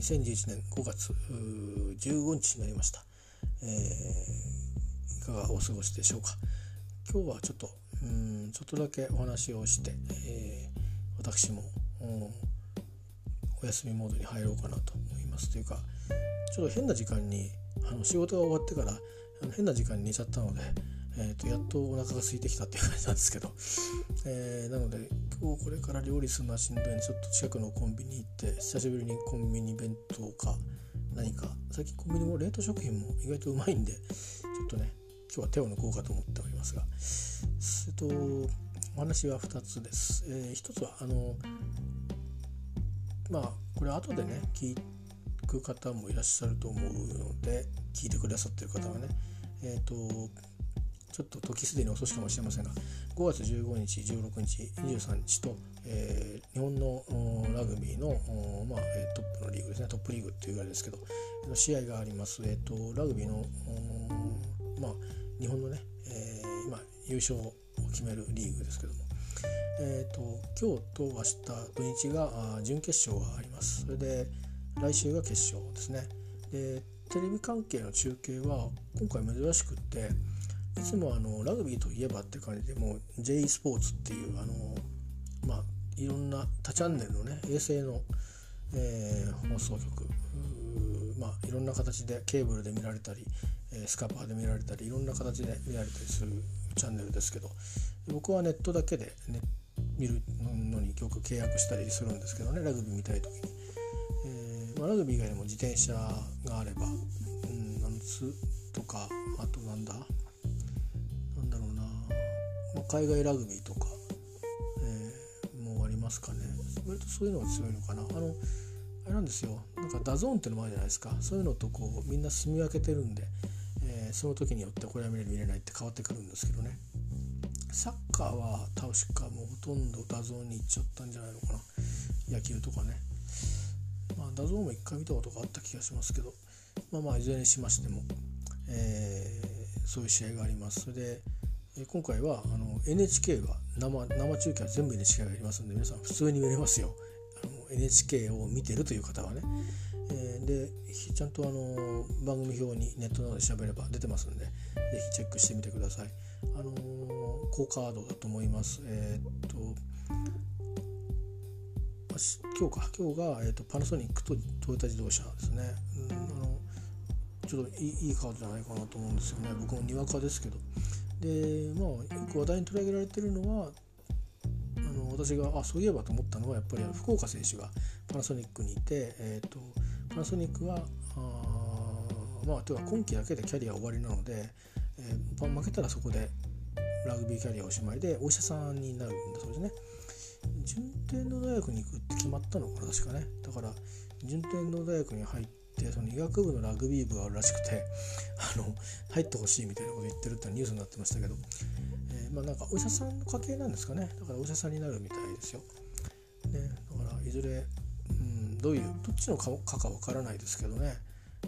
2011年5月15日になりました、えー、いかがお過ごしでしょうか。今日はちょっとうんちょっとだけお話をして、えー、私もお休みモードに入ろうかなと思います。というかちょっと変な時間にあの仕事が終わってからあの変な時間に寝ちゃったので、えーと、やっとお腹が空いてきたっていう感じなんですけど、えー、なので今日これから料理するのはしんどいんでちょっと近くのコンビニ行って久しぶりにコンビニ弁当か何か最近コンビニも冷凍食品も意外とうまいんでちょっとね今日は手を抜こうかと思っておりますがえっとお話は2つです。えー、1つはあのまあこれ後でね聞く方もいらっしゃると思うので聞いてくださってる方はねえっ、ー、とちょっと時すでに遅しかもしれませんが5月15日16日23日と、えー、日本のラグビーの、まあ、トップのリーグですね。トップリーグっていうぐらいですけど試合があります、えーと、ラグビーの、まあ、日本のね、えー、今優勝を決めるリーグですけども、えーと、今日と明日土日が準決勝があります。それで来週が決勝ですね。でテレビ関係の中継は今回珍しくっていつもあのラグビーといえばって感じでもう J スポーツっていうあのまあいろんな多チャンネルのね衛星の、えー、放送局まあいろんな形でケーブルで見られたりスカパーで見られたりいろんな形で見られたりするチャンネルですけど僕はネットだけで、ね、見るのによく契約したりするんですけどねラグビー見たい時に、えーまあ、ラグビー以外でも自転車があれば、うん、夏とかあとなんだ、まあ、海外ラグビーとか、えー、もうありますかね。割とそういうのが強いのかな。あのあれなんですよ。なんか DAZN っていうのもあるじゃないですか。そういうのとこうみんな住み分けてるんで、えー、その時によってこれは見れる見れないって変わってくるんですけどね。サッカーは確かもうほとんど DAZN に行っちゃったんじゃないのかな。野球とかね。まあ DAZN も一回見たことがあった気がしますけど。まあまあいずれにしましても、えー、そういう試合があります。それで今回はあの NHK が生生中継は全部 NHK がやりますんで皆さん普通に見れますよ。あの NHK を見てるという方はね、えー、でちゃんとあの番組表にネットなどで調べれば出てますんで是非チェックしてみてください。あの高カードだと思います。えー、っと今日か。今日が、えーと、パナソニックとトヨタ自動車ですね、うん、あのちょっといいいいカードじゃないかなと思うんですよね。僕もにわかですけど。でまあよく話題に取り上げられてるのはあの私があそういえばと思ったのはやっぱり福岡選手がパナソニックにいて、えーと、パナソニックはあまあというか今季だけでキャリア終わりなので、えー、負けたらそこでラグビーキャリアおしまいでお医者さんになるんだそうですね。順天堂大学に行くって決まったのかな確かねだから順天堂大学に入ってその医学部のラグビー部があるらしくてあの入ってほしいみたいなこと言ってるってニュースになってましたけど、えー、まあなんかお医者さんの家系なんですかねだからお医者さんになるみたいですよ。ね、だからいずれ、うん、どういうどっちの科かわからないですけどね、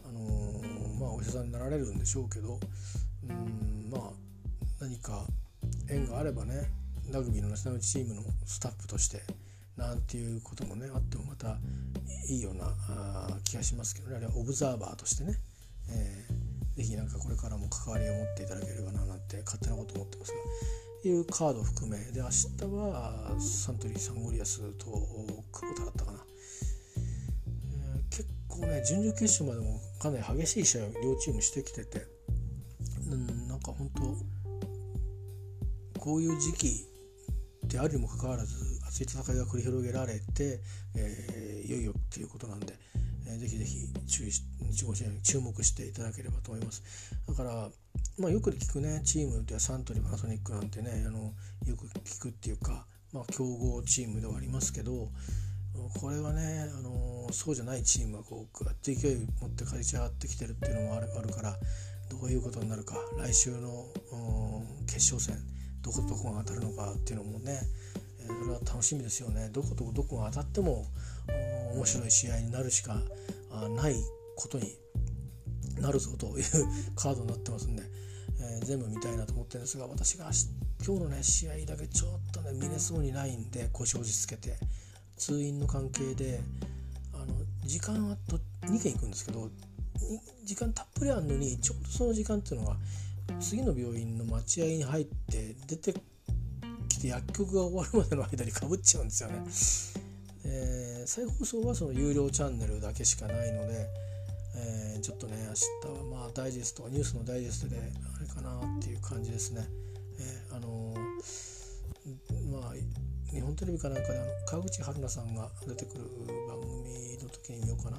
あのー、まあ、お医者さんになられるんでしょうけど、うん、まあ何か縁があればねラグビーのナショナルチームのスタッフとしてなんていうこともねあってもまたいいような気がしますけどね。あれはオブザーバーとしてね、えー、ぜひなんかこれからも関わりを持っていただければななんて勝手なこと思ってますが。いうカード含めで明日はサントリーサンゴリアスと久保田だったかな、えー、結構ね準々決勝までもかなり激しい試合を両チームしてきてて、うん、なんか本当こういう時期であるにもかかわらず熱い戦いが繰り広げられて、えー、いよいよっていうことなんで、えー、ぜひぜひ注意し注目していただければと思います。だから、まあ、よく聞くねチームではサントリーパナソニックなんてねあのよく聞くっていうか、まあ、強豪チームではありますけどこれはね、あのそうじゃないチームがこうグッと勢い持って勝ち上がってきてるっていうのもあるあるからどういうことになるか来週の決勝戦どことどこが当たるのかっていうのもね、それは楽しみですよね。どことどこが当たっても面白い試合になるしかないことになるぞという カードになってますんで、えー、全部見たいなと思ってるんですが私が今日のね試合だけちょっとね見れそうにないんで腰を落ち着けて通院の関係であの時間はと2軒行くんですけど時間たっぷりあるのにちょうどその時間っていうのが次の病院の待合に入って出てきて薬局が終わるまでの間にかぶっちゃうんですよね。えー、再放送はその有料チャンネルだけしかないので、えー、ちょっとね明日はまあダイジェストニュースのダイジェストであれかなっていう感じですね。えー、あのまあ日本テレビかなんかであの川口春奈さんが出てくる番組の時に見ようかな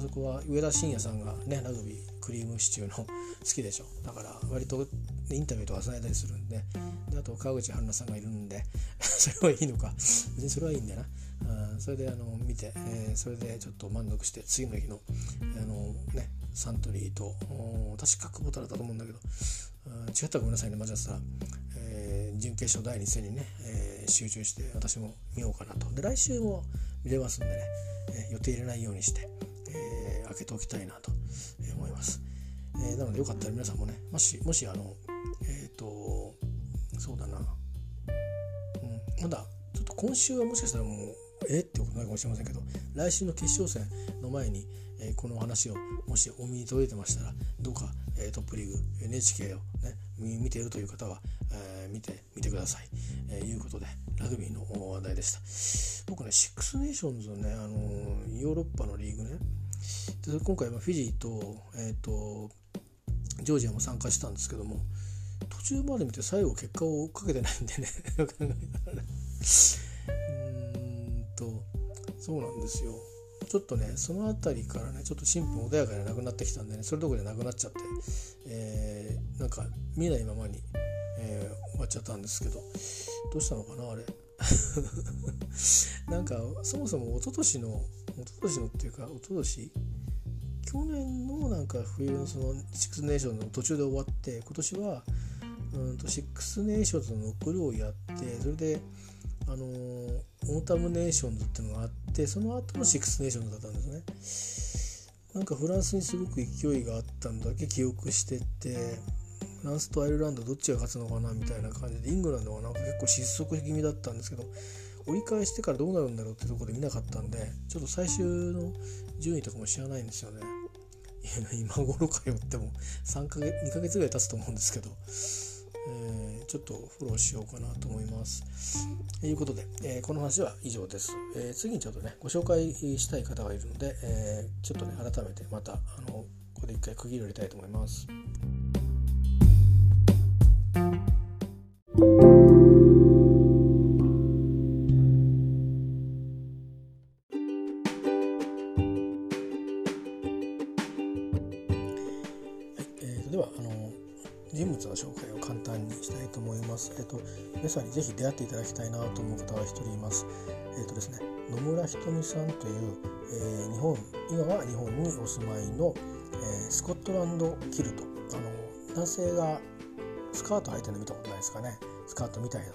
そこは上田晋也さんがねラグビークリームシチューの好きでしょ。だから割とインタビューとかされたりするんで。であと川口春奈さんがいるんで。それはいいのか。別にそれはいいんだよな。それであの見て、えー、それでちょっと満足して次の日のあの、ね、サントリーと確か久保田だったと思うんだけど。違ったらごめんなさいね。間違ってたら、えー、準決勝第2戦にね、えー、集中して私も見ようかなと。で来週も見れますんでね、えー、予定入れないようにして、開けておきたいなと思います、えー、なのでよかったら皆さんもねもしもしあのえっ、ー、とそうだな、うん、まだちょっと今週はもしかしたらもうえってことないかもしれませんけど来週の決勝戦の前に、えー、この話をもしお耳に届いてましたらどうか、えー、トップリーグ NHK をね見ているという方は、えー、見てみてください、えー、いうことでラグビーの話題でした。僕ねシックスネーションズのね、あのー、ヨーロッパのリーグねで今回フィジーと,、えーと、ジョージアも参加したんですけども途中まで見て最後結果を追っかけてないんでね うんとそうなんですよ。ちょっとねその辺りからねちょっと新聞穏やかじゃなくなってきたんでねそれどころじゃなくなっちゃって、えー、なんか見ないままに、えー、終わっちゃったんですけどどうしたのかなあれ。なんかそもそも一昨年の一昨年のっていうか一昨年？去年のなんか冬のそのシックスネーションの途中で終わって今年はうんとシックスネーションズの残りをやってそれであのオータムネーションズっていうのがあってその後のシックスネーションズだったんですね。なんかフランスにすごく勢いがあったんだって記憶してて。フランスとアイルランドどっちが勝つのかなみたいな感じでイングランドはなんか結構失速気味だったんですけど折り返してからどうなるんだろうってとこで見なかったんでちょっと最終の順位とかも知らないんですよね今頃かよっても3ヶ月2ヶ月ぐらい経つと思うんですけどえー、ちょっとフォローしようかなと思います。ということで、えー、この話は以上です、えー、次にちょっとねご紹介したい方がいるので、えちょっとね改めてまたあのここで一回区切りを入れたいと思います。えっと皆さんにぜひ出会っていただきたいなと思う方が一人います。えっ、とですね、野村ひとみさんという、えー、日本今は日本にお住まいの、えー、スコットランドキルトあの男性がスカート履いてるの見たことないですかねスカートみたいの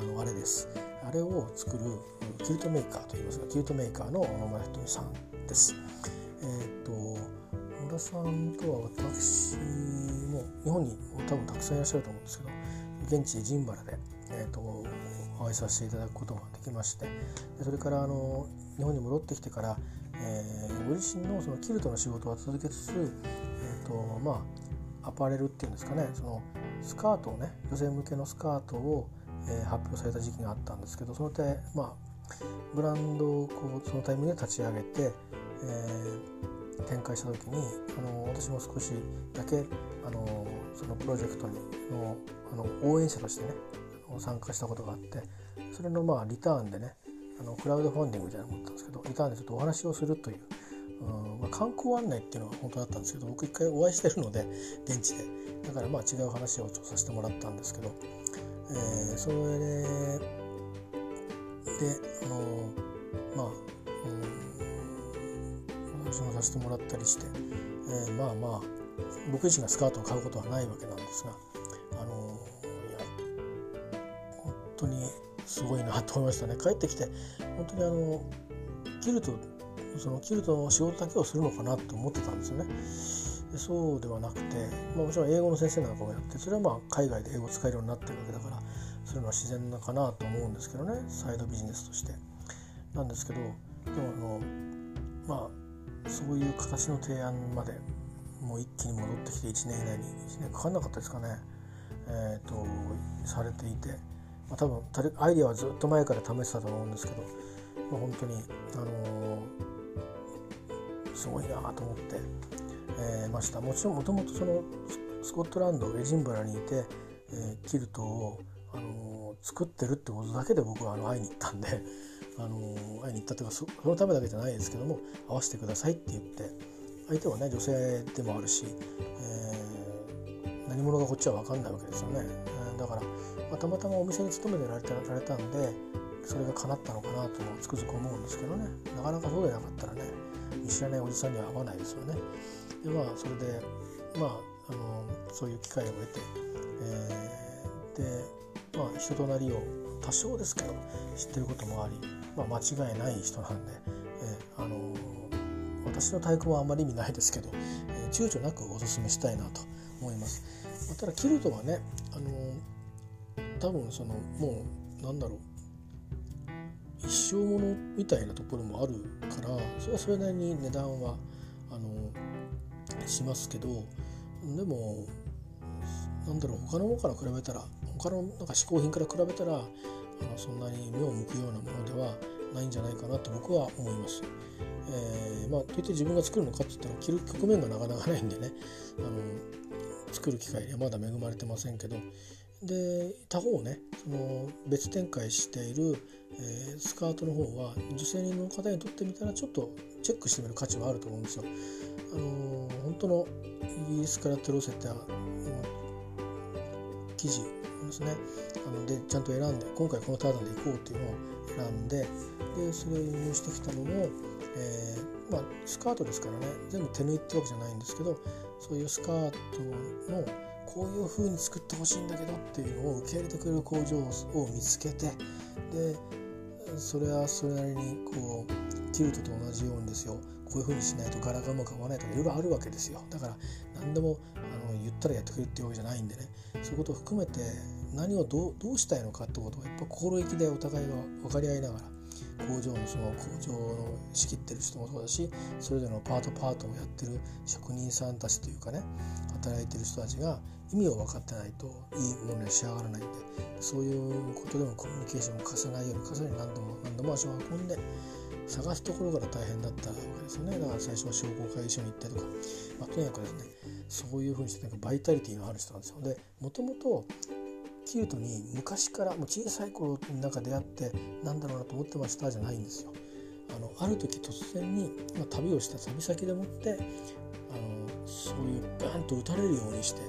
あのあれですあれを作るキルトメーカーと言いますがキルトメーカーの野村ひとみさんです。えっ、と野村さんとは私も日本に多分たくさんいらっしゃると思うんですけど現地ジンバラで、えーと、お会いさせていただくことができましてそれからあの日本に戻ってきてから、えー、ご自身のそのキルトの仕事は続けつつ、えーとまあ、アパレルっていうんですかねそのスカートをね女性向けのスカートを、えー、発表された時期があったんですけどその点まあブランドをこうそのタイミングで立ち上げて、えー、展開した時にあの私も少しだけあのそのプロジェクトにのあの応援者としてね参加したことがあってそれのまあリターンでねあのクラウドファンディングみたいなのを持ったんですけどリターンでちょっとお話をするという、うんまあ、観光案内っていうのが本当だったんですけど僕一回お会いしてるので現地で。だからまあ違う話をちょっとさせてもらったんですけど、えー、それでであのまあ、うん、話もさせてもらったりして、えー、まあまあ僕自身がスカートを買うことはないわけなんですがあのいや本当にすごいなと思いましたね帰ってきて本当にあのキルトそのキルトの仕事だけをするのかなと思ってたんですよね。そうではなくて、まあ、もちろん英語の先生なんかもやってそれはまあ海外で英語使えるようになってるわけだからそういうのは自然なかなと思うんですけどねサイドビジネスとして。なんですけどでもあのまあそういう形の提案までもう一気に戻ってきて1年以内に1年かかんなかったですかね、えーと、されていて、まあ、多分アイデアはずっと前から試してたと思うんですけど、まあ、本当に、あのー、すごいなと思って、えー、ました。もちろんもともとそのスコットランドエジンバラにいて、えー、キルトを、あのー、作ってるってことだけで僕はあの会いに行ったんで、あの会いに行ったというかそのためだけじゃないですけども会わせてくださいって言って相手はね女性でもあるし、えー、何者がこっちは分かんないわけですよね、えー、だから、まあ、たまたまお店に勤めてられたられたんでそれが叶ったのかなとつくづく思うんですけどね。なかなかそうでなかったらね知らないおじさんには会わないですよねでまあそれでまああのそういう機会を得て、えー、でまあ人となりを多少ですけど知ってることもあり、まあ、間違いない人なんで、えー、あの私の太鼓はあんまり意味ないですけど、えー、躊躇なくおすすめしたいなと思います。まあ、ただキルトはね、あの多分そのもうなんだろう一生ものみたいなところもあるからそれはそれなりに値段はあのしますけどでもなんだろう他のものから比べたら他のなんか嗜好品から比べたらあのそんなに目を向くようなものではないんじゃないかなと僕は思います。えー、まあ、といって自分が作るのかって言ったら着る局面がなかなかないんでねあの作る機会にはまだ恵まれてませんけどで他方ねその別展開している、えー、スカートの方は女性の方にとってみたらちょっとチェックしてみる価値はあると思うんですよ。あの本当のイギリスからテロセって記事ですねあのでちゃんと選んで今回このターザンで行こうっていうのを選んででそれを輸入してきたのも、えー、まあ、スカートですからね全部手縫いってわけじゃないんですけどそういうスカートのこういう風に作ってほしいんだけどっていうのを受け入れてくれる工場を見つけてでそれはそれなりにこうキルトと同じようにですよ。こういう風にしないと柄がうまく合わないとかいろいろあるわけですよ。だから何でもあの言ったらやってくれっていうわけじゃないんでね。そういうことを含めて何をどうどうしたいのかってことはやっぱ心意気でお互いが分かり合いながら工場のその工場の仕切ってる人もそうだしそれぞれのパートパートをやってる職人さんたちというかね働いてる人たちが意味を分かってないといいものに仕上がらないんでそういうことでもコミュニケーションを貸さないように重ね何度も何度も足を運んで探すところから大変だったわけですよね。だから最初は商工会議所に行ってとか、まあ、とにかくですねそういうふうにしてなんかバイタリティのある人なんですよ。でもともとキルトに昔からもう小さい頃になんか出会ってなんだろうなと思ってましたじゃないんですよ。あのある時突然に、まあ、旅をした旅先でもってあのそういうバーンと打たれるようにして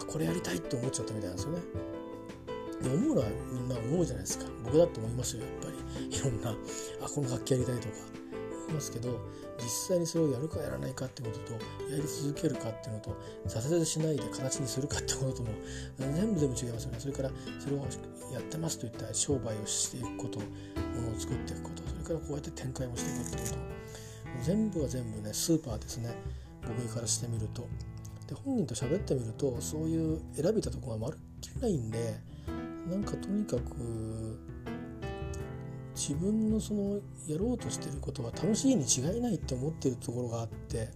あこれやりたいって思っちゃったみたいなんですよね。で思うのはみんな思うじゃないですか僕だと思いますよやっぱりいろんなあこの楽器やりたいとかますけど実際にそれをやるかやらないかってこととやり続けるかっていうのと挫折しないで形にするかってこととも全部全部違いますよね。それからそれをやってますといった商売をしていくことものを作っていくことそれからこうやって展開もしていくってこと。全部が全部ねスーパーですね。僕からしてみると。で本人と喋ってみるとそういう選びたとこがまるっきりないんでなんかとにかく自分のそのやろうとしてることは楽しいに違いないって思ってるところがあって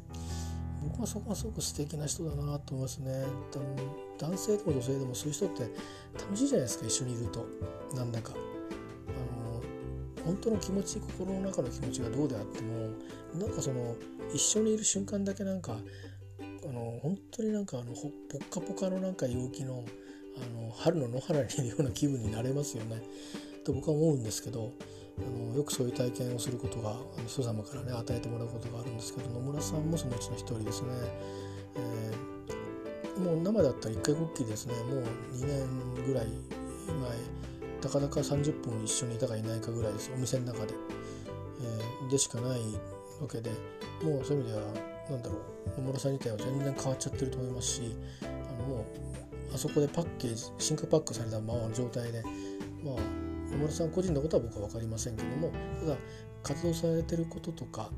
僕はそこはすごく素敵な人だなと思いますね。男性でも女性でもそういう人って楽しいじゃないですか一緒にいると。なんだか。あの本当の気持ち心の中の気持ちがどうであってもなんかその一緒にいる瞬間だけなんかあの本当になんかあのポッカポカのなんか陽気のあの春の野原にいるような気分になれますよね。と僕は思うんですけどあのよくそういう体験をすることが人様からね与えてもらうことがあるんですけど野村さんもそのうちの一人ですね、えー、もう生だったら一回こっきりですね。もう2年ぐらい前たかだか30分一緒にいたかいないかぐらいです。お店の中で、えー、でしかないわけでもうそういう意味では何だろう野村さん自体は全然変わっちゃってると思いますしあのもうあそこでパッケージ真空パックされたままの状態でまあ野村さん個人のことは僕は分かりませんけどもただ活動されてることとか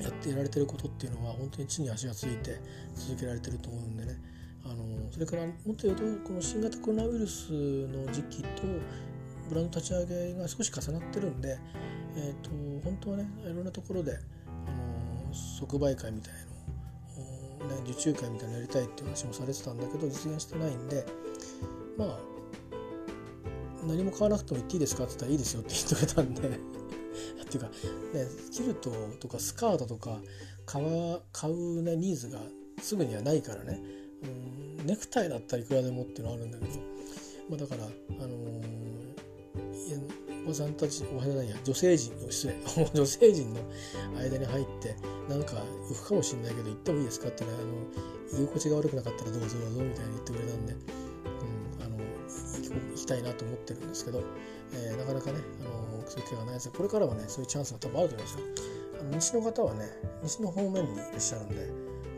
やってられてることっていうのは本当に地に足がついて続けられてると思うんでね。あのそれからもっと言うとこの新型コロナウイルスの時期とブランド立ち上げが少し重なってるんで、えーと、本当はねいろんなところであの即売会みたいの、ね、受注会みたいなのやりたいっていう話もされてたんだけど実現してないんでまあ何も買わなくても行っていいですか？って言ったらいいですよって言ってくれたんで。っていうか、ね、キルトとかスカートとか買買う、ね、ニーズがすぐにはないからね、うん、ネクタイだったらいくらでもっていうのはあるんだけど、まあ、だから、あのー、おばさんたちおばさんや女性陣の失礼。女性陣の間に入ってなんか浮くかもしれないけど行ってもいいですか？ってねあの居心地が悪くなかったらどうぞどうぞみたいに言ってくれたんで、行きたいなと思ってるんですけど、えー、なかなかね、あのそういう気がないですこれからはねそういうチャンスが多分あると思いますよ。西の方はね西の方面にいらっしゃるんで、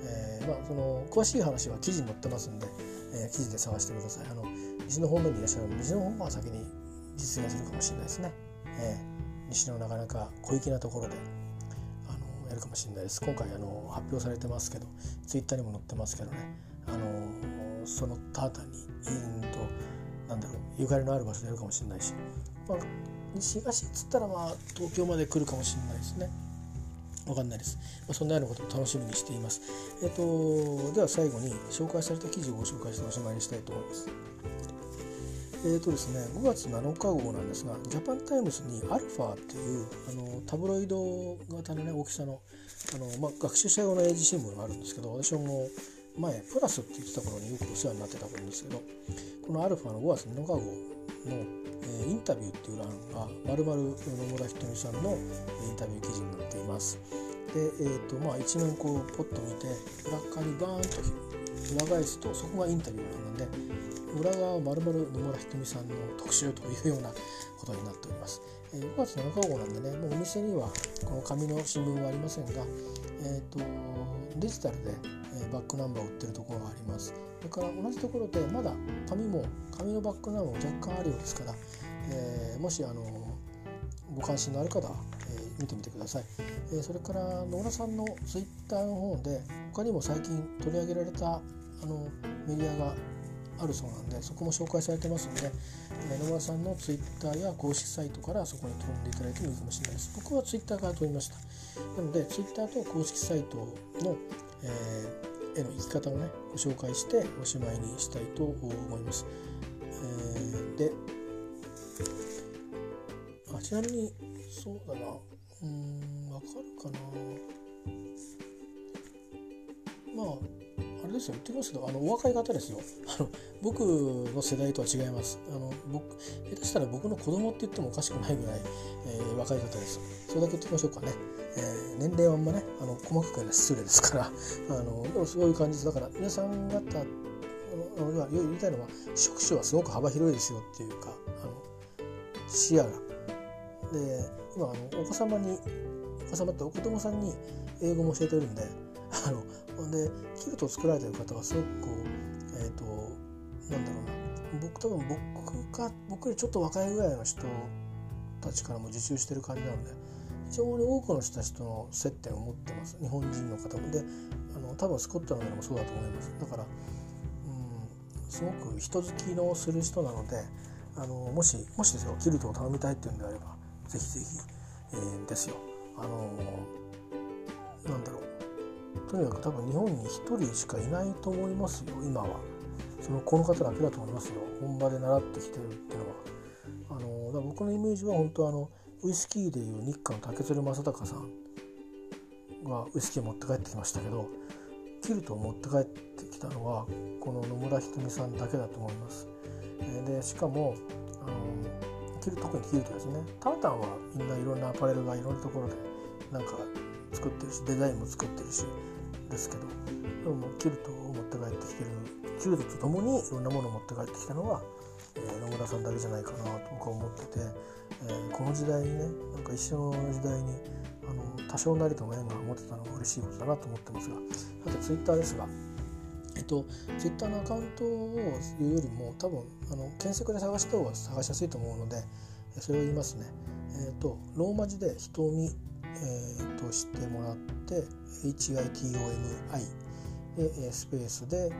えー、まあ、その詳しい話は記事に載ってますんで、えー、記事で探してください。あの西の方面にいらっしゃるんで西の方が先に実現するかもしれないですね、えー、西のなかなか小粋なところであのやるかもしれないです。今回あの発表されてますけどツイッターにも載ってますけどね。あのそのタータンにうんとなんだろうゆかりのある場所でやるかもしれないし、まあ、東っつったらまあ東京まで来るかもしれないですね。わかんないです。まあ、そんなようなことを楽しみにしています。えっ、と、では最後に紹介された記事をご紹介しておしまいにしたいと思います。えーとですね、5月7日号なんですが、ジャパンタイムズにアルファっていうあのタブロイド型の、ね、大きさのあの、まあ、学習者用の英字新聞があるんですけど、私も前、プラスって言ってた頃によくお世話になってたんですけど、このアルファの5月7日号の、えー、インタビューっていう欄が、まるまる野村ひとみさんのインタビュー記事になっています。で、えーとまあ、一面こうポッと見て裏っ側にバーンと裏返すとそこがインタビューなので裏側はまるまる野村ひとみさんの特集というようなことになっております。えー、5月7日号なんでねもうお店にはこの紙の新聞はありませんが、えーと、デジタルで、え、バックナンバーを売ってるところがあります。それから同じところでまだ紙も紙のバックナンバーも若干あるようですから、えー、もしあのご関心のある方は見てみてください、えー、それから野村さんのツイッターの方で他にも最近取り上げられたあのメディアがあるそうなんでそこも紹介されてますので、え、野村さんのツイッターや公式サイトからそこに飛んでいただいてもいいかもしれないです。僕はツイッターから飛びました。なのでツイッターと公式サイトの、えー、への生き方をねご紹介しておしまいにしたいと思います、えー、であちなみにそうだな。うんわかるかな。まああれですよ言ってきますけどあのお若い方ですよ。あの僕の世代とは違います。あの僕下手したら僕の子供って言ってもおかしくないぐらい、えー、若い方です。それだけ言っておきましょうかね、えー、年齢はあんまねあの細かく言うの失礼ですから。あのでもそういう感じです。だから皆さん方あの言いたいのは職種はすごく幅広いですよっていうかあの視野が。で今あのお子様にお子様ってお子供さんに英語も教えてるんであのでキルトを作られてる方はすごくこうえっ、ー、となんだろうな。僕多分僕か僕よりちょっと若いぐらいの人たちからも受注してる感じなので非常に多くの人たちとの接点を持ってます。日本人の方も。であの多分スコットランドでもそうだと思います。だからうんすごく人好きのする人なのであのもしもしですよキルトを頼みたいっていうんであればぜひぜひ、えー、ですよ。あの、なんだろう。とにかく多分日本に1人しかいないと思いますよ今は。そのこの方だけだと思いますよ本場で習ってきてるっていうのは。あの、僕のイメージは本当あのウイスキーでいう日韓竹鶴正隆さんがウイスキーを持って帰ってきましたけどキルトを持って帰ってきたのはこの野村ひとみさんだけだと思います。でしかもあの着る特に着るとですねタータンはみんないろんなアパレルがいろんなところでなんか作ってるしデザインも作ってるしですけどでもキルトを持って帰ってきてるキルトとともにいろんなものを持って帰ってきたのは、えー、野村さんだけじゃないかなと僕は思ってて、えー、この時代にねなんか一緒の時代にあの多少なりとも縁が持ってたのが嬉しいことだなと思ってますがさてツイッターですがえっと、ツイッターのアカウントを言うよりも多分あの検索で探した方が探しやすいと思うのでそれを言いますね。えっと、ローマ字で瞳、えー、としてもらって HITOMI でスペースで、えー、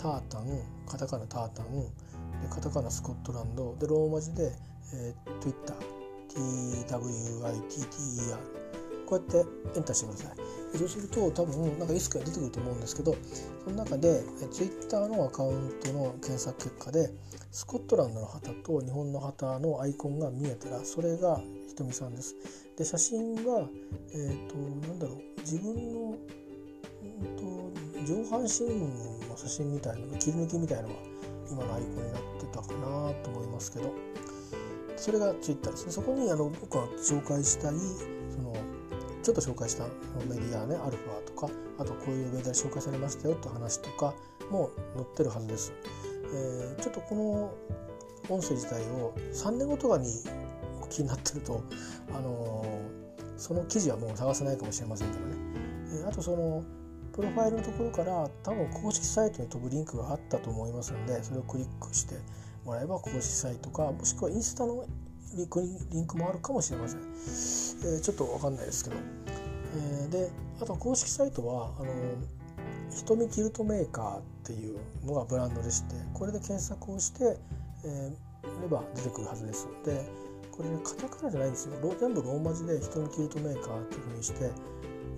タータンカタカナタータン。でカタカナスコットランド。でローマ字で、えー、Twitter TWITTER こうやってエンターしてください。そうすると多分なんかいくつか出てくると思うんですけどその中でツイッターのアカウントの検索結果でスコットランドの旗と日本の旗のアイコンが見えたらそれがひとみさんです。で写真は、えーと、なんだろう自分の、うんと、上半身の写真みたいな切り抜きみたいなのが今のアイコンになってたかなと思いますけどそれがツイッターですねそこにあの僕が紹介したいそのちょっと紹介したメディアねアルファとかあとこういうメディア紹介されましたよって話とかも載ってるはずです。えー、ちょっとこの音声自体を3年後とかにお気になってると、あの、その記事はもう探せないかもしれませんけどね、えー、あとそのプロファイルのところから多分公式サイトに飛ぶリンクがあったと思いますのでそれをクリックしてもらえば公式サイトかもしくはインスタのリンクもあるかもしれません、えー、ちょっと分かんないですけど、えー、であと公式サイトはあの瞳キルトメーカーっていうのがブランドでしてこれで検索をして、えー、れば出てくるはずです。のでこれねカタカナじゃないんですよ全部ローマ字で瞳キルトメーカーっていうふうにして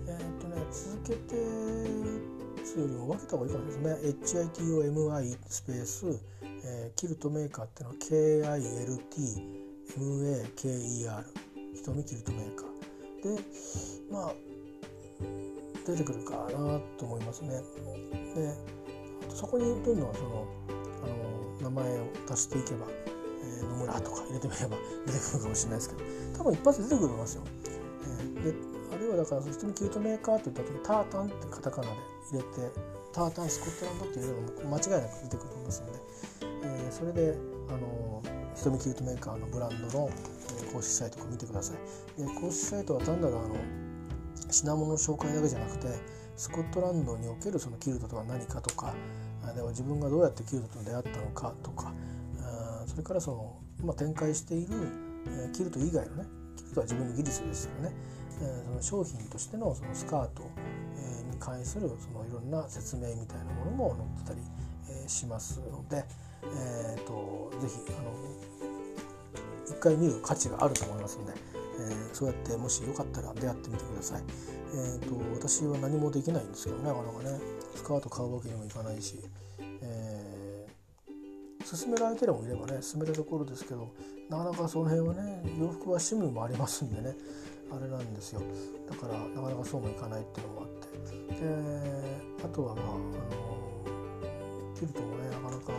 えー、っとね続けて打つよりも分けた方がいいかもしれないですね。HITOMI スペース、えー、キルトメーカーっていうのは KILT MAKER 瞳キルトメーカー。でまあ出てくるかなと思いますね。でそこにどんどんそのあの名前を足していけば、えー、野村とか入れてみれば出てくるかもしれないですけど多分一発で出てくると思いますよ。えー、であるいはだからそのキルトメーカーって言った時タータンってカタカナで入れてタータンスコットランドって入れれば間違いなく出てくると思いますので、えー、それであの瞳キルトメーカーのブランドの公式サイトを見てください。で公式サイトは単なるあの品物紹介だけじゃなくてスコットランドにおけるそのキルトとは何かとかでは自分がどうやってキルトと出会ったのかとかれからその今展開しているキルト以外のねキルトは自分の技術ですよねその商品としてのそのスカートに関するそのいろんな説明みたいなものも載ってたりしますので、えーと、ぜひあの一回見る価値があると思いますので、えー、そうやってもしよかったら出会ってみてください。えーと、私は何もできないんですけどねなかなかねスカート買うわけにもいかないし、勧められてるもいればね勧めるところですけどなかなかその辺はね洋服は趣味もありますんでねあれなんですよ。だからなかなかそうもいかないっていうのもあって。であとはまああの切るともねなかなか、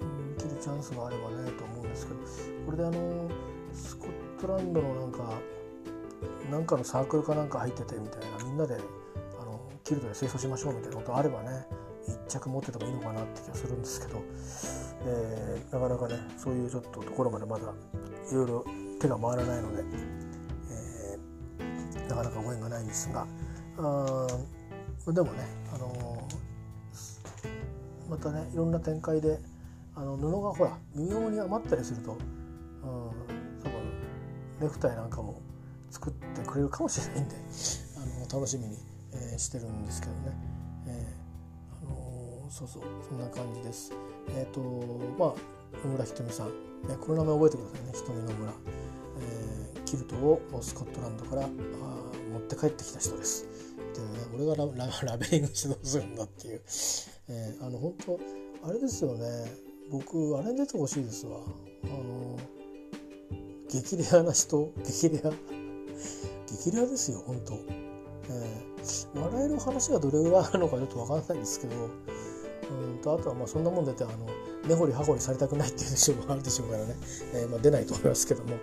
うん、切るチャンスがあればねと思うんですけどこれであのスコットランドのなんかなんかのサークルかなんか入っててみたいなみんなであのキルトで清掃しましょうみたいなことあればね一着持っててもいいのかなって気がするんですけど、えー、なかなかねそういうちょっとところまでまだいろいろ手が回らないので、えー、なかなかご縁がないんですがあでもね、あのー、またねいろんな展開であの布がほら微妙に余ったりすると、うん、多分ネクタイなんかも作ってくれるかもしれないんであの楽しみに、え、してるんですけどね、そうそうそんな感じです。えっ、とまあ野村ひとみさん、ね、この名前覚えてくださいね。ひとみ野村、えー、キルトをスコットランドからあ持って帰ってきた人です。でね俺がララベリングしてどうするんだっていう、えー、あの本当あれですよね。僕あれに出てほしいですわ。あの激レアな人。激レア。激レアですよ本当、えー、笑える話がどれぐらいあるのかちょっと分かんないんですけどうんとあとはまあそんなもん出てあの根掘り葉掘りされたくないっていうでもあるでしょうからね、えー、まあ、出ないと思いますけども、ま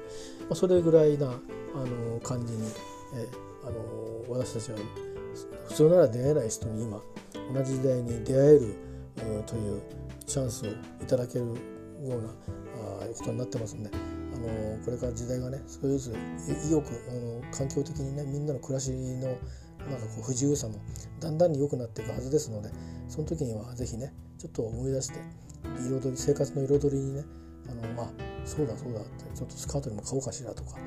あ、それぐらいなあの感じに、えー、あの私たちは普通なら出会えない人に今同じ時代に出会えるうというチャンスをいただけるようなあことになってますんで。あのこれから時代がね少しずつ意欲あの環境的にねみんなの暮らしのなんかこう不自由さもだんだんに良くなっていくはずですのでその時には是非ねちょっと思い出して彩り生活の彩りにねあのまあそうだそうだってちょっとスカートにも買おうかしらとか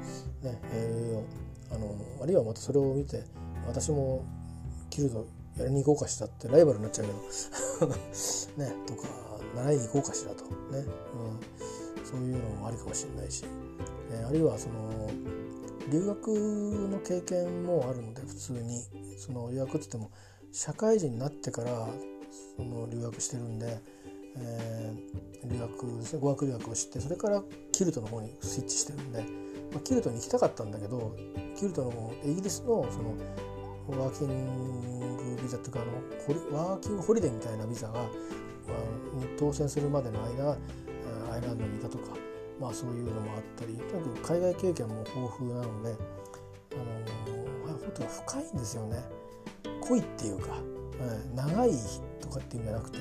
ね、えー、あのあるいはまたそれを見て私も着るとやりに行こうかしらってライバルになっちゃうけど ねとか習いに行こうかしらとね、うん、そういうのもありかもしれないし、えー、あるいはその留学の経験もあるので普通に。その留学って言っても社会人になってからその留学してるんで、えー、留学ですね語学留学をしてそれからキルトの方にスイッチしてるんで、まあ、キルトに行きたかったんだけどキルトのイギリスのそのワーキングビザっていうかあのワーキングホリデーみたいなビザが、に当選するまでの間アイランドにいたとか、まあ、そういうのもあったりとにかく海外経験も豊富なので、あの本当に深いんですよね。濃いっていうか、うん、長いとかっていうんじゃなくて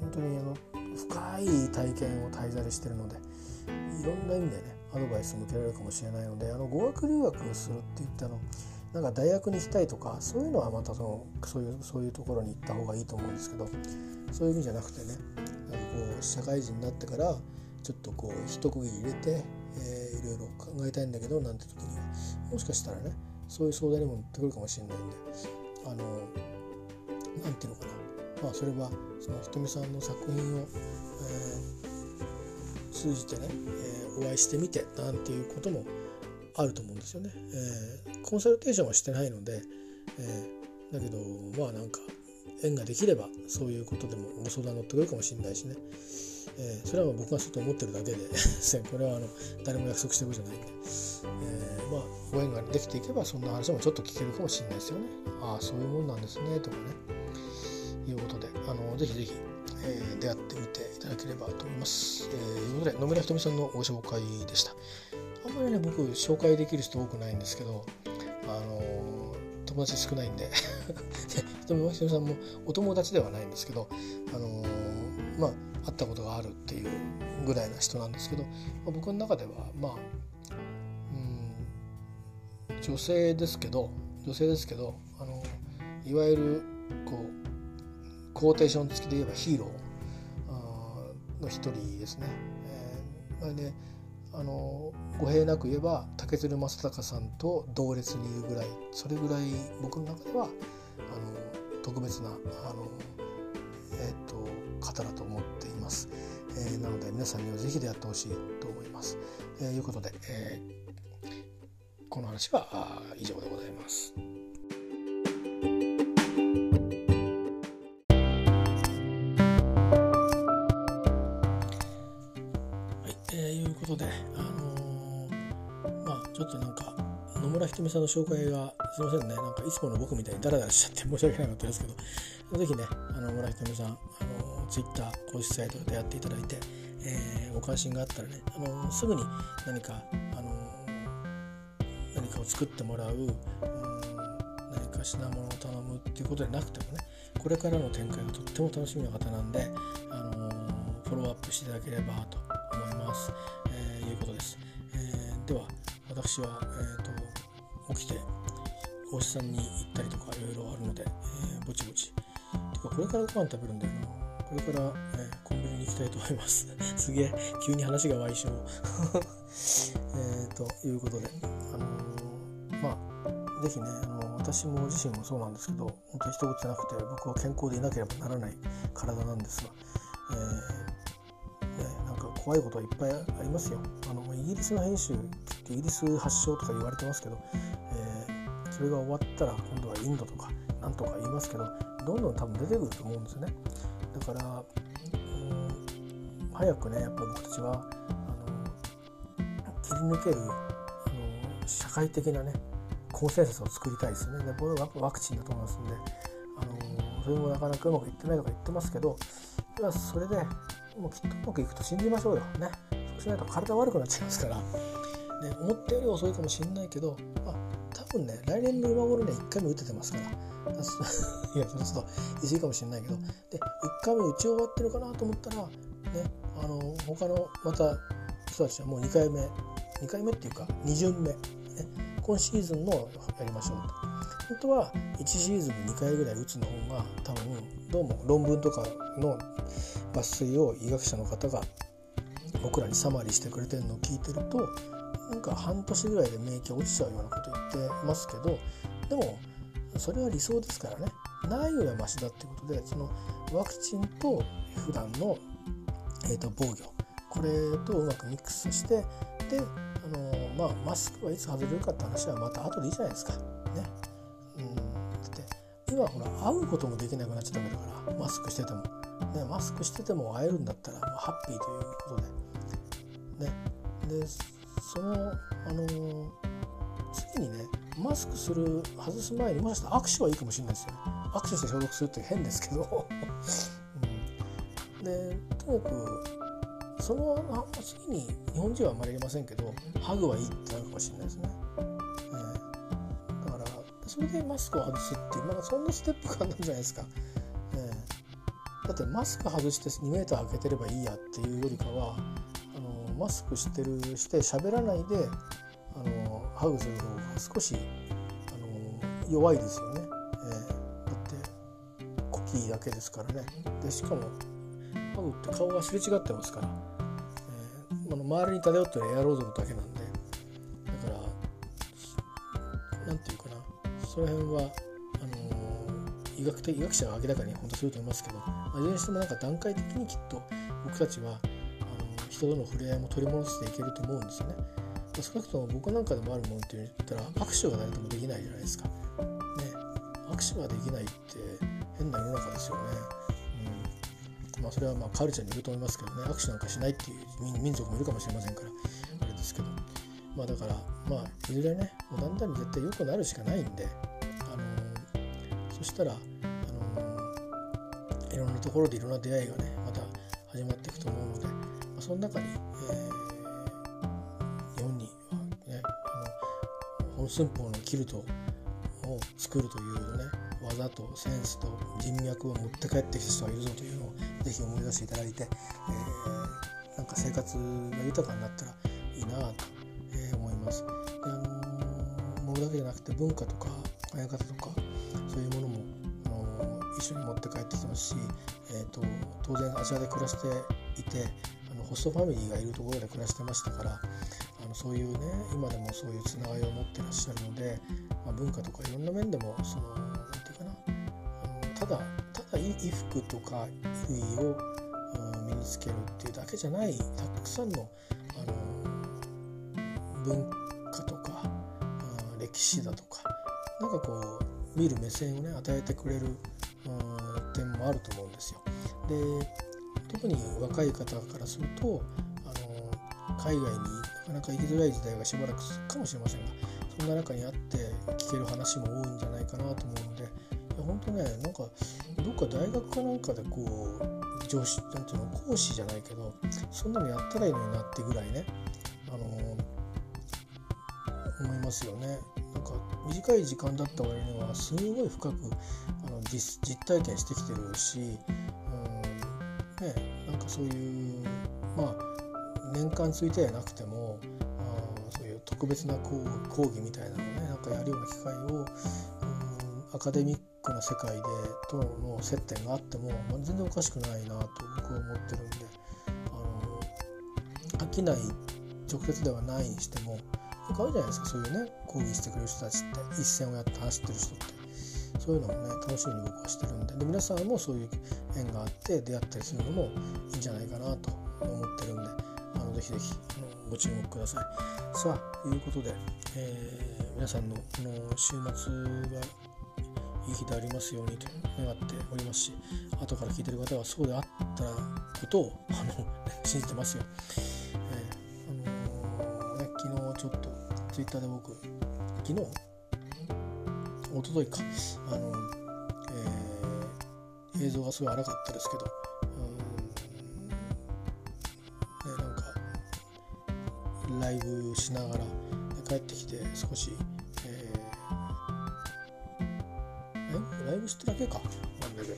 本当にあの深い体験を滞在してるのでいろんな意味でねアドバイス向けられるかもしれないのであの語学留学をするって言ったのなんか大学に行きたいとかそういうのはまたそのそういうそういうところに行った方がいいと思うんですけどそういう意味じゃなくてねなんかこう社会人になってからちょっとこう一区切り入れて、えー、いろいろ考えたいんだけどなんて時にはもしかしたらねそういう相談にも乗ってくるかもしれないんであのなんていうのかなまあそれはそのひとみさんの作品を、えー、通じてね、えー、お会いしてみてなんていうこともあると思うんですよね。えー、コンサルテーションはしてないので、えー、だけどまあなんか縁ができればそういうことでもご相談乗ってくるかもしれないしね、えー、それは僕がちょっと思ってるだけで これはあの誰も約束してることじゃないんで、えー、まあご縁ができていけばそんな話もちょっと聞けるかもしれないですよね。ああそういうもんなんですねとかねいうことであのぜひぜひ、えー、出会ってみていただければと思います。えー、いうことで野村ひとみさんのご紹介でした。あんまりね僕紹介できる人多くないんですけどあの友達少ないんでひとみさんもお友達ではないんですけどあの会ったことがあるっていうぐらいな人なんですけど、まあ、僕の中ではまあうん女性ですけど女性ですけどあのいわゆるこうコーテーション付きで言えばヒーローの一人ですね。えー、であの語弊なく言えば竹鶴正隆さんと同列にいるぐらいそれぐらい僕の中ではあの特別なあの、えーと、方だと思っています、えー、なので皆さんには是非出会ってほしいと思います。と、えー、いうことで、えー、この話は以上でございます。ことで、あの、まあちょっとなんか野村ひとみさんの紹介がすいませんねなんかいつもの僕みたいにダラダラしちゃって申し訳なかったですけど是非ねあの野村ひとみさん、ツイッター公式サイトで出会っていただいて、えー、ご関心があったらね、あの、すぐに何か、あの何かを作ってもらう、うん、何か品物を頼むっていうことでなくてもねこれからの展開がとっても楽しみな方なんで、あのフォローアップしていただければと思います。いうことです。えー、では私は、えーと、起きてお医者さんに行ったりとかいろいろあるので、えー、ぼちぼち。てかこれからご飯食べるんだよな。これから、えー、コンビニに行きたいと思います。すげえ急に話が歪償。えということで、あのー、まあ是非ねあの私も自身もそうなんですけど本当に一言じゃなくて僕は健康でいなければならない体なんですが、えーね、なんか怖いことはいっぱいありますよ。あのイギリスの編集ってイギリス発祥とか言われてますけど、えー、それが終わったら今度はインドとかなんとか言いますけどどんどん多分出てくると思うんですよね。から、うん、早くねやっぱ僕たちはあの切り抜けるあの社会的なねコンセンサスを作りたいですよね。でこれはワクチンだと思いますんであのそれもなかなかうまくいってないとか言ってますけどそれでもうきっとうまくいくと信じましょうよ。ね。そうしないと体悪くなっちゃいますから、ね、思ったより遅いかもしれないけど、まあ、分ね来年の今頃ね1回目打ててますから。いやちょっと言い過ぎかもしれないけど。で1回目打ち終わってるかなと思ったらねあの他のまた人たちはもう2回目2回目っていうか2巡目、ね、今シーズンのやりましょうと。本当は1シーズンに2回ぐらい打つの方が多分どうも論文とかの抜粋を医学者の方が僕らにサマリーしてくれてるのを聞いてるとか半年ぐらいで免疫落ちちゃうようなこと言ってますけどでもそれは理想ですからねないよりはマシだっていうことでそのワクチンと普段の、えー、と防御これとうまくミックスしてであのまあマスクはいつ外れるかって話はまた後でいいじゃないですか。ね。うん、だって今ほら会うこともできなくなっちゃったわけだからマスクしてても、ね、マスクしてても会えるんだったらハッピーということで。ね、でそのあの次にねマスクする外す前にもしかした握手はいいかもしれないですよね。握手して消毒するって変ですけど、うん、でとにかくその次に日本人はあまりいませんけどハグはいいってなるかもしれないですね、えー、だからそれでマスクを外すっていうまだそんなステップ感なんじゃないですか、えー、だってマスク外して 2m 開けてればいいやっていうよりかはマスクしてるして喋らないであのハグする方が少しあの弱いですよね、えー、だってコキーだけですからね。でしかもハグって顔がすれ違ってますから、えー、あの周りに漂ってるエアロゾルだけなんで。だから何て言うかな。その辺はあの医学的医学者は明らかに本当すると思いますけど、まあ、いずれにしてもなんか段階的にきっと僕たちは人との触れ合いも取り戻していけると思うんですよね。少なくとも僕なんかでもあるもんって言ったら握手が誰ともできないじゃないですか。ね、握手ができないって変な世の中ですよね。うん、まあそれはまあカルチャーにいると思いますけどね。握手なんかしないっていう民族もいるかもしれませんから。あれですけど。まあだからまあいずれねもうだんだん絶対良くなるしかないんで、あのー、そしたら、あのー、いろんなところでいろんな出会いがねまた始まっていくと思うので、その中に、えー本にねこの本寸法のキルトを作るというね技とセンスと人脈を持って帰ってきた人がいるぞというのをぜひ思い出していただいて、えー、なんか生活が豊かになったらいいなと、えー、思います。であのー、ものだけじゃなくて文化とか親方とかそういうものも、あのー、一緒に持って帰ってきてますし、えーと、当然アジアで暮らしていてホストファミリーがいるところで暮らしてましたからあのそういうね今でもそういうつながりを持ってらっしゃるので、まあ、文化とかいろんな面でもその何て言うかなあのただただ衣服とか衣類を、身につけるっていうだけじゃないたくさんのあの文化とか歴史だとかなんかこう見る目線をね与えてくれる点もあると思うんですよ。で特に若い方からするとあの海外になかなか生きづらい時代がしばらく続くかもしれませんがそんな中にあって聞ける話も多いんじゃないかなと思うので本当ねなんかどっか大学かなんかでこう上司なんていうの講師じゃないけどそんなのやったらいいのになってぐらいねあの思いますよね。なんか短い時間だった割にはすごい深くあの実体験してきてるし、かそういうまあ年間ついてはなくてもあそういう特別な講義みたいなのをねなんかやるような機会をうんアカデミックな世界でとの接点があっても、まあ、全然おかしくないなと僕は思ってるんであの飽きない直接ではないにしてもよくあるじゃないですかそういうね講義してくれる人たちって一線をやって走ってる人って。そういうのもね楽しみに僕はしてるんでで皆さんもそういう縁があって出会ったりするのもいいんじゃないかなと思ってるんであのぜひぜひご注目ください。さあと、いうことで、えー、皆さんのこの週末がいい日でありますようにと願っておりますし、後から聞いてる方はそうであったことをあの 信じてますよ。えー、あのー、ね、昨日ちょっとツイッターで僕、昨日、一昨日か、あの、えー、映像がすごい荒かったですけど。うん。なんか、ライブしながら帰ってきて少し、えー、ライブしてだけか。なんだけど。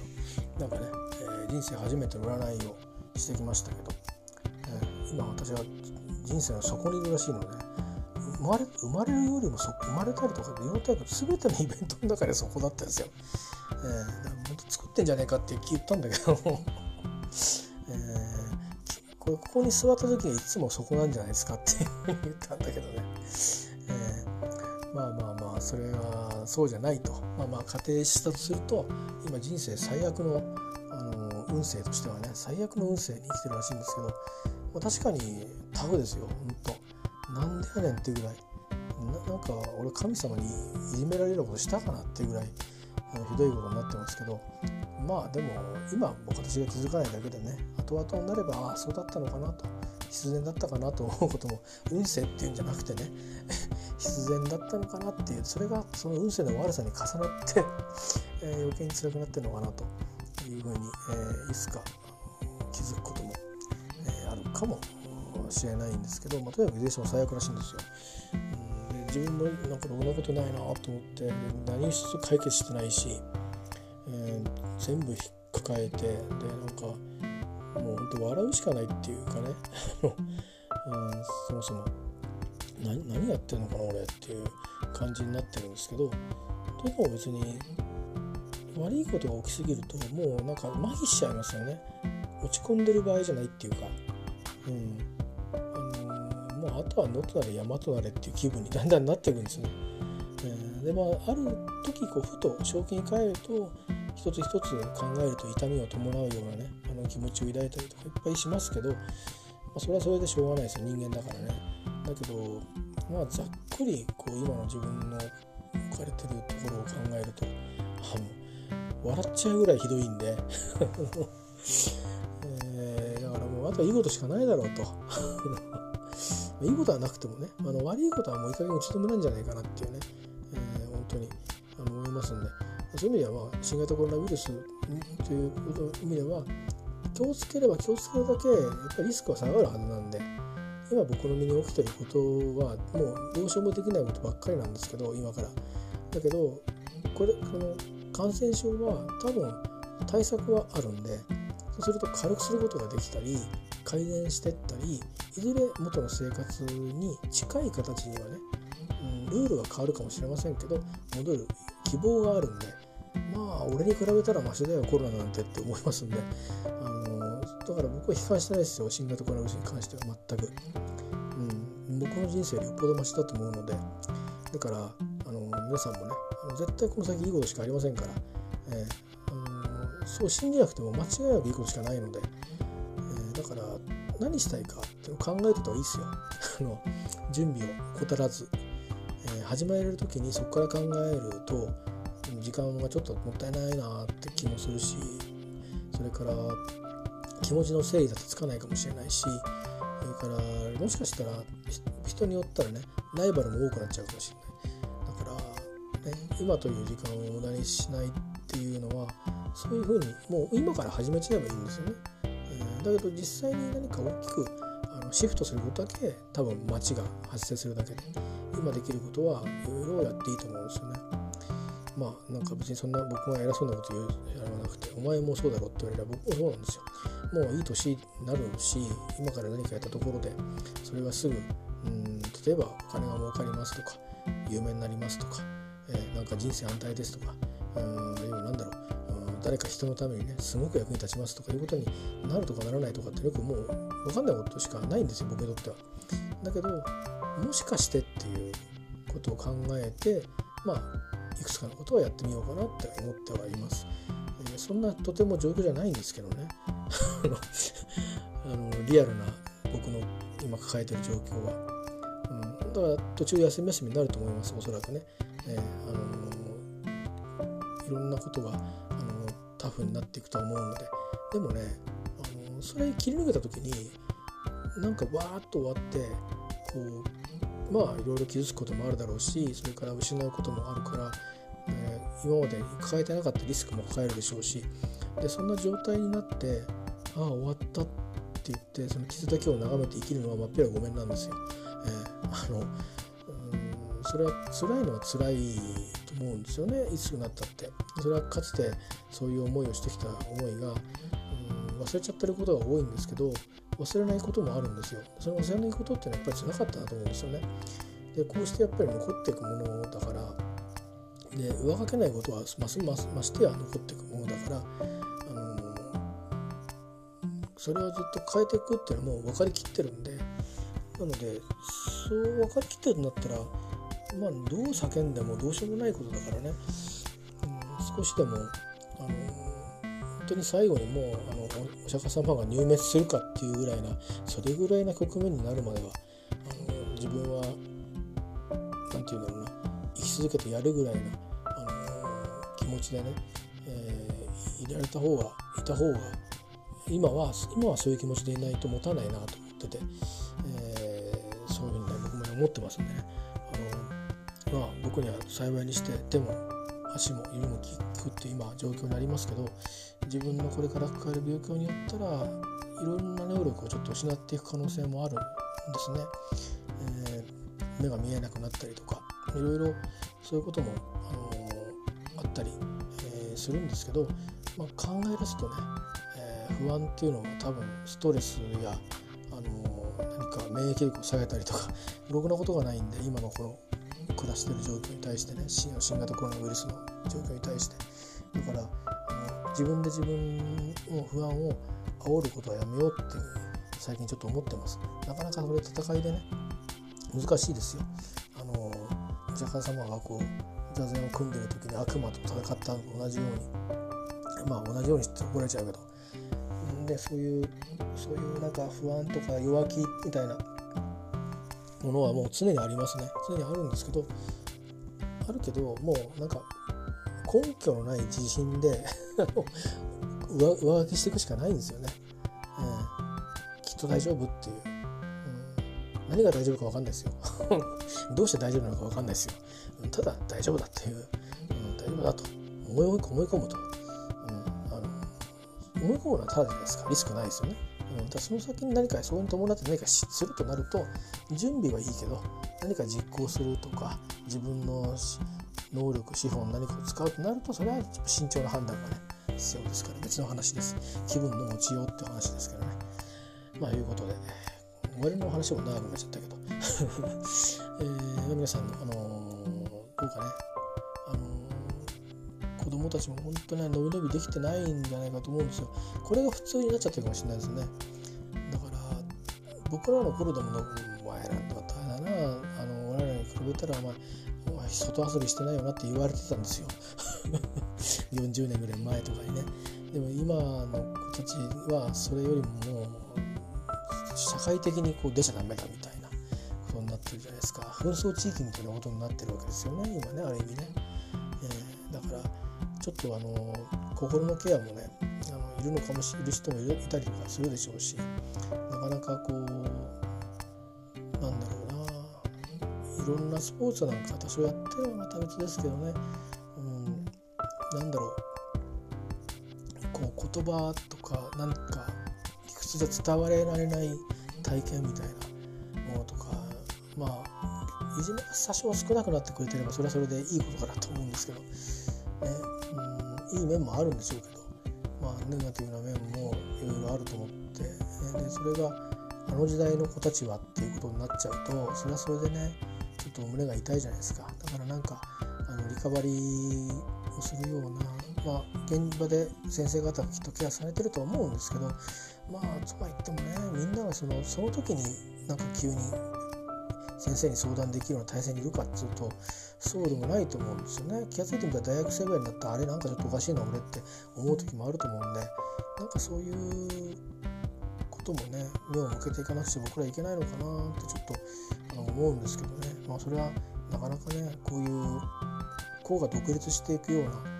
なんかね、えー、人生初めての占いをしてきましたけど、えー、今私は人生の底にいるらしいので、生まれ生まれるよりもそ生まれたりとかいろんなタイプ全てのイベントの中でそこだったんですよ。えー、本当作ってんじゃねえかって言ったんだけど。こ れここに座った時がいつもそこなんじゃないですかって言ったんだけどね、えー、まあまあまあそれはそうじゃないと。まあまあ仮定したとすると今人生最悪のあの運勢としてはね最悪の運勢に生きてるらしいんですけど、確かにタフですよ本当。なんでやねんっていうぐらいなんか俺神様にいじめられることしたかなっていうぐらいあのひどいことになってますけどまあでも今僕私が気づかないだけでね後々になればああそうだったのかなと必然だったかなと 思うことも運勢っていうんじゃなくてね 必然だったのかなっていうそれがその運勢の悪さに重なって えー、余計に辛くなってるのかなというふうに、えー、いつか気づくことも、えー、あるかもしれないんですけど、まあ、とにかく遺伝子も最悪らしいんですよ。うん、で自分のなんかろくなことないなと思って何一つ解決してないし、えー、全部引っ抱えてでなんかもう本当笑うしかないっていうかね うん、そもそも何何やってんのかな俺っていう感じになってるんですけどとても別に悪いことが起きすぎるともうなんか麻痺しちゃいますよね。落ち込んでる場合じゃないっていうか、うん。ああとは野となれ山となれっていう気分にだんだんなっていくんですね。えー、でまあある時こうふと正気に帰ると一つ一つ考えると痛みを伴うようなねあの気持ちを抱いたりとかいっぱいしますけど、まあ、それはそれでしょうがないですよ人間だからね。だけどまあざっくりこう今の自分の置かれてるところを考えるとあの笑っちゃうぐらいひどいんで えー、だからもうあとはいいことしかないだろうとまいいことはなくてもねあの悪いことはもういい加減打ち止めなんじゃないかなっていうね、えー、本当にあの思いますんで。そういう意味では、まあ、新型コロナウイルスという意味では気をつければ気をつけるだけやっぱりリスクは下がるはずなんで。今僕の身に起きてることはもうどうしようもできないことばっかりなんですけど今から。だけどこれこの感染症は多分対策はあるんでそうすると軽くすることができたり改善してったりいずれ元の生活に近い形にはね、うん、ルールは変わるかもしれませんけど戻る希望があるんでまあ俺に比べたらマシだよコロナなんてって思いますんであのだから僕は悲観してないですよ新型コロナウイルスに関しては全く、うん、僕の人生よりよっぽどマシだと思うのでだからあの皆さんもね絶対この先いいことしかありませんから、えー、あのそう信じなくても間違いなくいいことしかないので、だから何したいかってのを考えてた方がいいですよ。あの準備を怠らず、えー、始められる時にそこから考えると時間がちょっともったいないなって気もするしそれから気持ちの整理だってつかないかもしれないしそれからもしかしたら人によったらねライバルも多くなっちゃうかもしれない。だからね、今という時間を無駄にしないっていうのはそういうふうにもう今から始めちゃえばいいんですよね。え、だけど実際に何か大きくあのシフトすることだけ多分街が発生するだけで今できることはいろいろやっていいと思うんですよね。まあなんか別にそんな僕が偉そうなこと言うやらなくてお前もそうだろって言われれば僕もそうなんですよ。もういい年になるし今から何かやったところでそれがすぐうん例えばお金が儲かりますとか有名になりますとかえー、なんか人生安泰ですとかうんあるいは何だろう誰か人のためにねすごく役に立ちますとかいうことになるとかならないとかってよくもう分かんないことしかないんですよ僕にとっては。だけどもしかしてっていうことを考えてまあいくつかのことはやってみようかなって思ってはいます。そんなとても状況じゃないんですけどね あのリアルな僕の今抱えてる状況は。うん、だから途中休み休みになると思いますおそらくね。えー、あのいろんなことがタフになっていくと思うのででもねあのそれ切り抜けた時になんかわーっと終わってこうまあいろいろ傷つくこともあるだろうしそれから失うこともあるから、えー、今まで抱えてなかったリスクも抱えるでしょうしでそんな状態になってああ終わったって言ってその傷だけを眺めて生きるのはまっぴらごめんなんですよ。えー、あのそれは辛いのは辛い思うんですよねいつになったって。それはかつてそういう思いをしてきた思いが、うん、忘れちゃってることが多いんですけど忘れないこともあるんですよ。その忘れないことってのはやっぱり辛かったなと思うんですよね。でこうしてやっぱり残っていくものだからで上書けないことはますますましてや残っていくものだからあのそれをずっと変えていくっていうのはもう分かりきってるんでなのでそう分かりきってるんだったらまあどう叫んでもどうしようもないことだからね、うん、少しでも、あの本当に最後にもうあのお釈迦様が入滅するかっていうぐらいなそれぐらいな局面になるまではあの自分は何て言うんだろうな生き続けてやるぐらいなあの気持ちでね、えー、いられた方がいた方が今は今はそういう気持ちでいないと持たないなと思ってて、えー、そういうふうにね僕も思ってますんでね。僕には幸いにして手も足も指も効くっていう今状況にありますけど自分のこれから抱える病気によったらいろんな能力をちょっと失っていく可能性もあるんですね。えー、目が見えなくなったりとかいろいろそういうことも、あのー、あったり、えー、するんですけど、まあ、考え出すとね、え不安っていうのは多分ストレスや、あの何か免疫力を下げたりとか ろくなことがないんで今のこの暮らしてる状況に対してね新型コロナウイルスの状況に対して。だからあの自分で自分の不安を煽ることはやめようっていう最近ちょっと思ってます。なかなかそれ戦いでね難しいですよ。あのお釈迦様がこう座禅を組んでる時に悪魔と戦ったのと同じようにまあ同じようにって怒られちゃうけど。でそういうそういうなんか不安とか弱気みたいなものはもう常にありますね。常にあるんですけどあるけどもうなんか根拠のない自信で 上上書きしていくしかないんですよね、えー、きっと大丈夫っていう、うん、何が大丈夫か分かんないですよ。どうして大丈夫なのか分かんないですよ。ただ大丈夫だっていう、うん、大丈夫だと。思い込むと、うん、あの思い込むのはただじゃないですか。リスクないですよね。うん、その先に何かそれに伴って何かするとなると準備はいいけど何か実行するとか自分の能力資本何かを使うとなるとそれは慎重な判断がね必要ですから別の話です。気分の持ちようって話ですけどね。まあいうことで終わりの話も長くなっちゃったけど、えー、皆さん、あのー、どうかね供たちも本当に伸び伸びできてないんじゃないかと思うんですよ。これが普通になっちゃってるかもしれないですね。だから僕らの頃でもお前らとは大変だなあの俺らに比べたらお前お前外遊びしてないよなって言われてたんですよ。40年ぐらい前とかにね。でも今の子たちはそれよりももう社会的にこう出ちゃダメだみたいなことになってるじゃないですか紛争地域みたいなことになってるわけですよね今ねある意味ね、ちょっとあの心のケアもねあのいるのかもしいる人もいたりとかするでしょうしなかなかこうなんだろうないろんなスポーツなんか多少やってるのはまた別ですけどね、うん、なんだろう。こう言葉とか何か理屈で伝われられない体験みたいなものとかまあいじめが多少少なくなってくれてればそれはそれでいいことかなと思うんですけど、いい面もあるんでしょうけど、まあ、ネガティブな面もいろいろあると思ってでそれがあの時代の子たちはっていうことになっちゃうとそれはそれでねちょっと胸が痛いじゃないですか。だからなんかあのリカバリーをするような、まあ、現場で先生方がきっとケアされてるとは思うんですけどまあとは言ってもねみんながそのその時になんか急に先生に相談できるような体制にいるかっつうとそうでもないと思うんですよね。気が付いてみたら大学生ぐらいになったらあれなんかちょっとおかしいな俺って思う時もあると思うんでなんかそういうこともね目を向けていかなくちゃ僕らいけないのかなってちょっとあの思うんですけどね。まあそれはなかなかねこういう子が独立していくような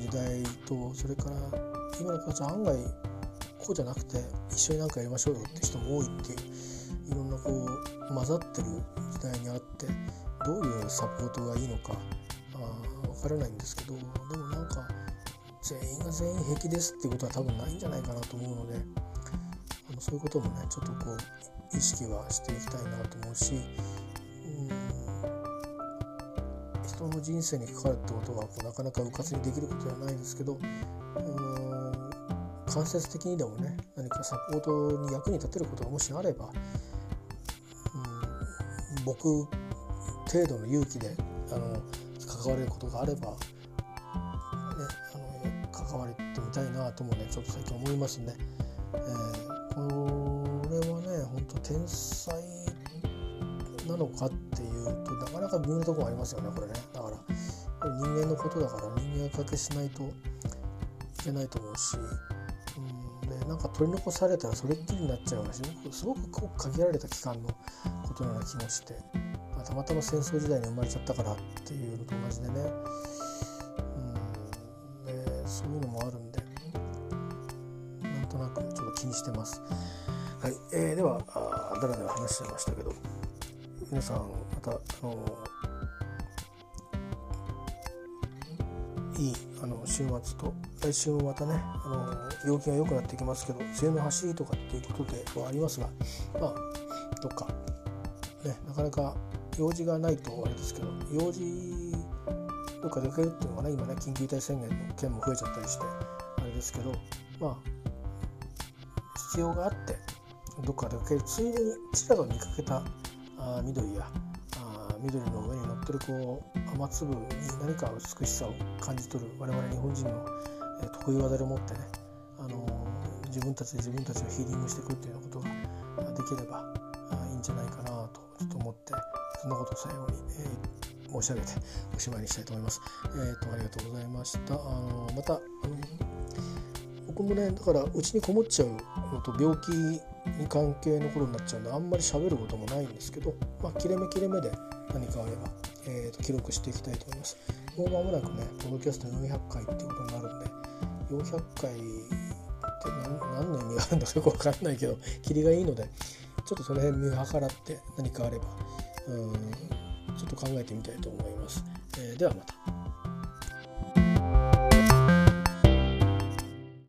時代とそれから今の子たちは案外こうじゃなくて一緒に何かやりましょうよって人も多いっていうこう混ざってる時代にあってどういうサポートがいいのかあ分からないんですけどでもなんか全員が全員平気ですっていうことは多分ないんじゃないかなと思うのであのそういうこともねちょっとこう意識はしていきたいなと思うしうん人の人生に関わるってことはこうなかなかうかつにできることではないですけどうん間接的にでもね何かサポートに役に立てることがもしあれば、僕程度の勇気であの関われることがあれば、ね、あの関われてみたいなともねちょっと最近思いますね。えー、これはね本当天才なのかっていうとなかなか微妙なところありますよねこれねだから人間のことだから人間が解決しないといけないと思うし、うん、でなんか取り残されたらそれっきりになっちゃうしすごくこう限られた期間のことな気もして、まあ、たまたま戦争時代に生まれちゃったからっていうのと同じでね、うん、でそういうのもあるんでなんとなくちょっと気にしてます。はい。えー、ではあだらだら話しちゃいましたけど皆さんまたあのいいあの週末と来週もまたねあの陽気が良くなってきますけど梅雨の走りとかっていうことではありますがまあどっかねなかなか用事がないとあれですけど用事どっか出かけるっていうのがね今ね緊急事態宣言の件も増えちゃったりしてあれですけどまあ必要があってどっか出かける。ついでにちらが見かけたあ緑やあ緑の上に乗ってるこう雨粒に何か美しさを感じ取る我々日本人の、え得意技でもってね、あのー、自分たちで自分たちをヒーリングしていくっていうようなことができればそんなことを最後に、えー、申し上げておしまいにしたいと思います。えーと、ありがとうございました。あのまたあの僕もねだからうちにこもっちゃうのと病気に関係のことになっちゃうんであんまり喋ることもないんですけど、まあ、切れ目切れ目で何かあれば、えーと、記録していきたいと思います。もう間もなくね、ポドキャスト400回っていうことになるんで、400回って何の意味があるんだかよくわかんないけど、キリがいいので、ちょっとその辺見計らって何かあれば、うんちょっと考えてみたいと思います。えー、ではまた。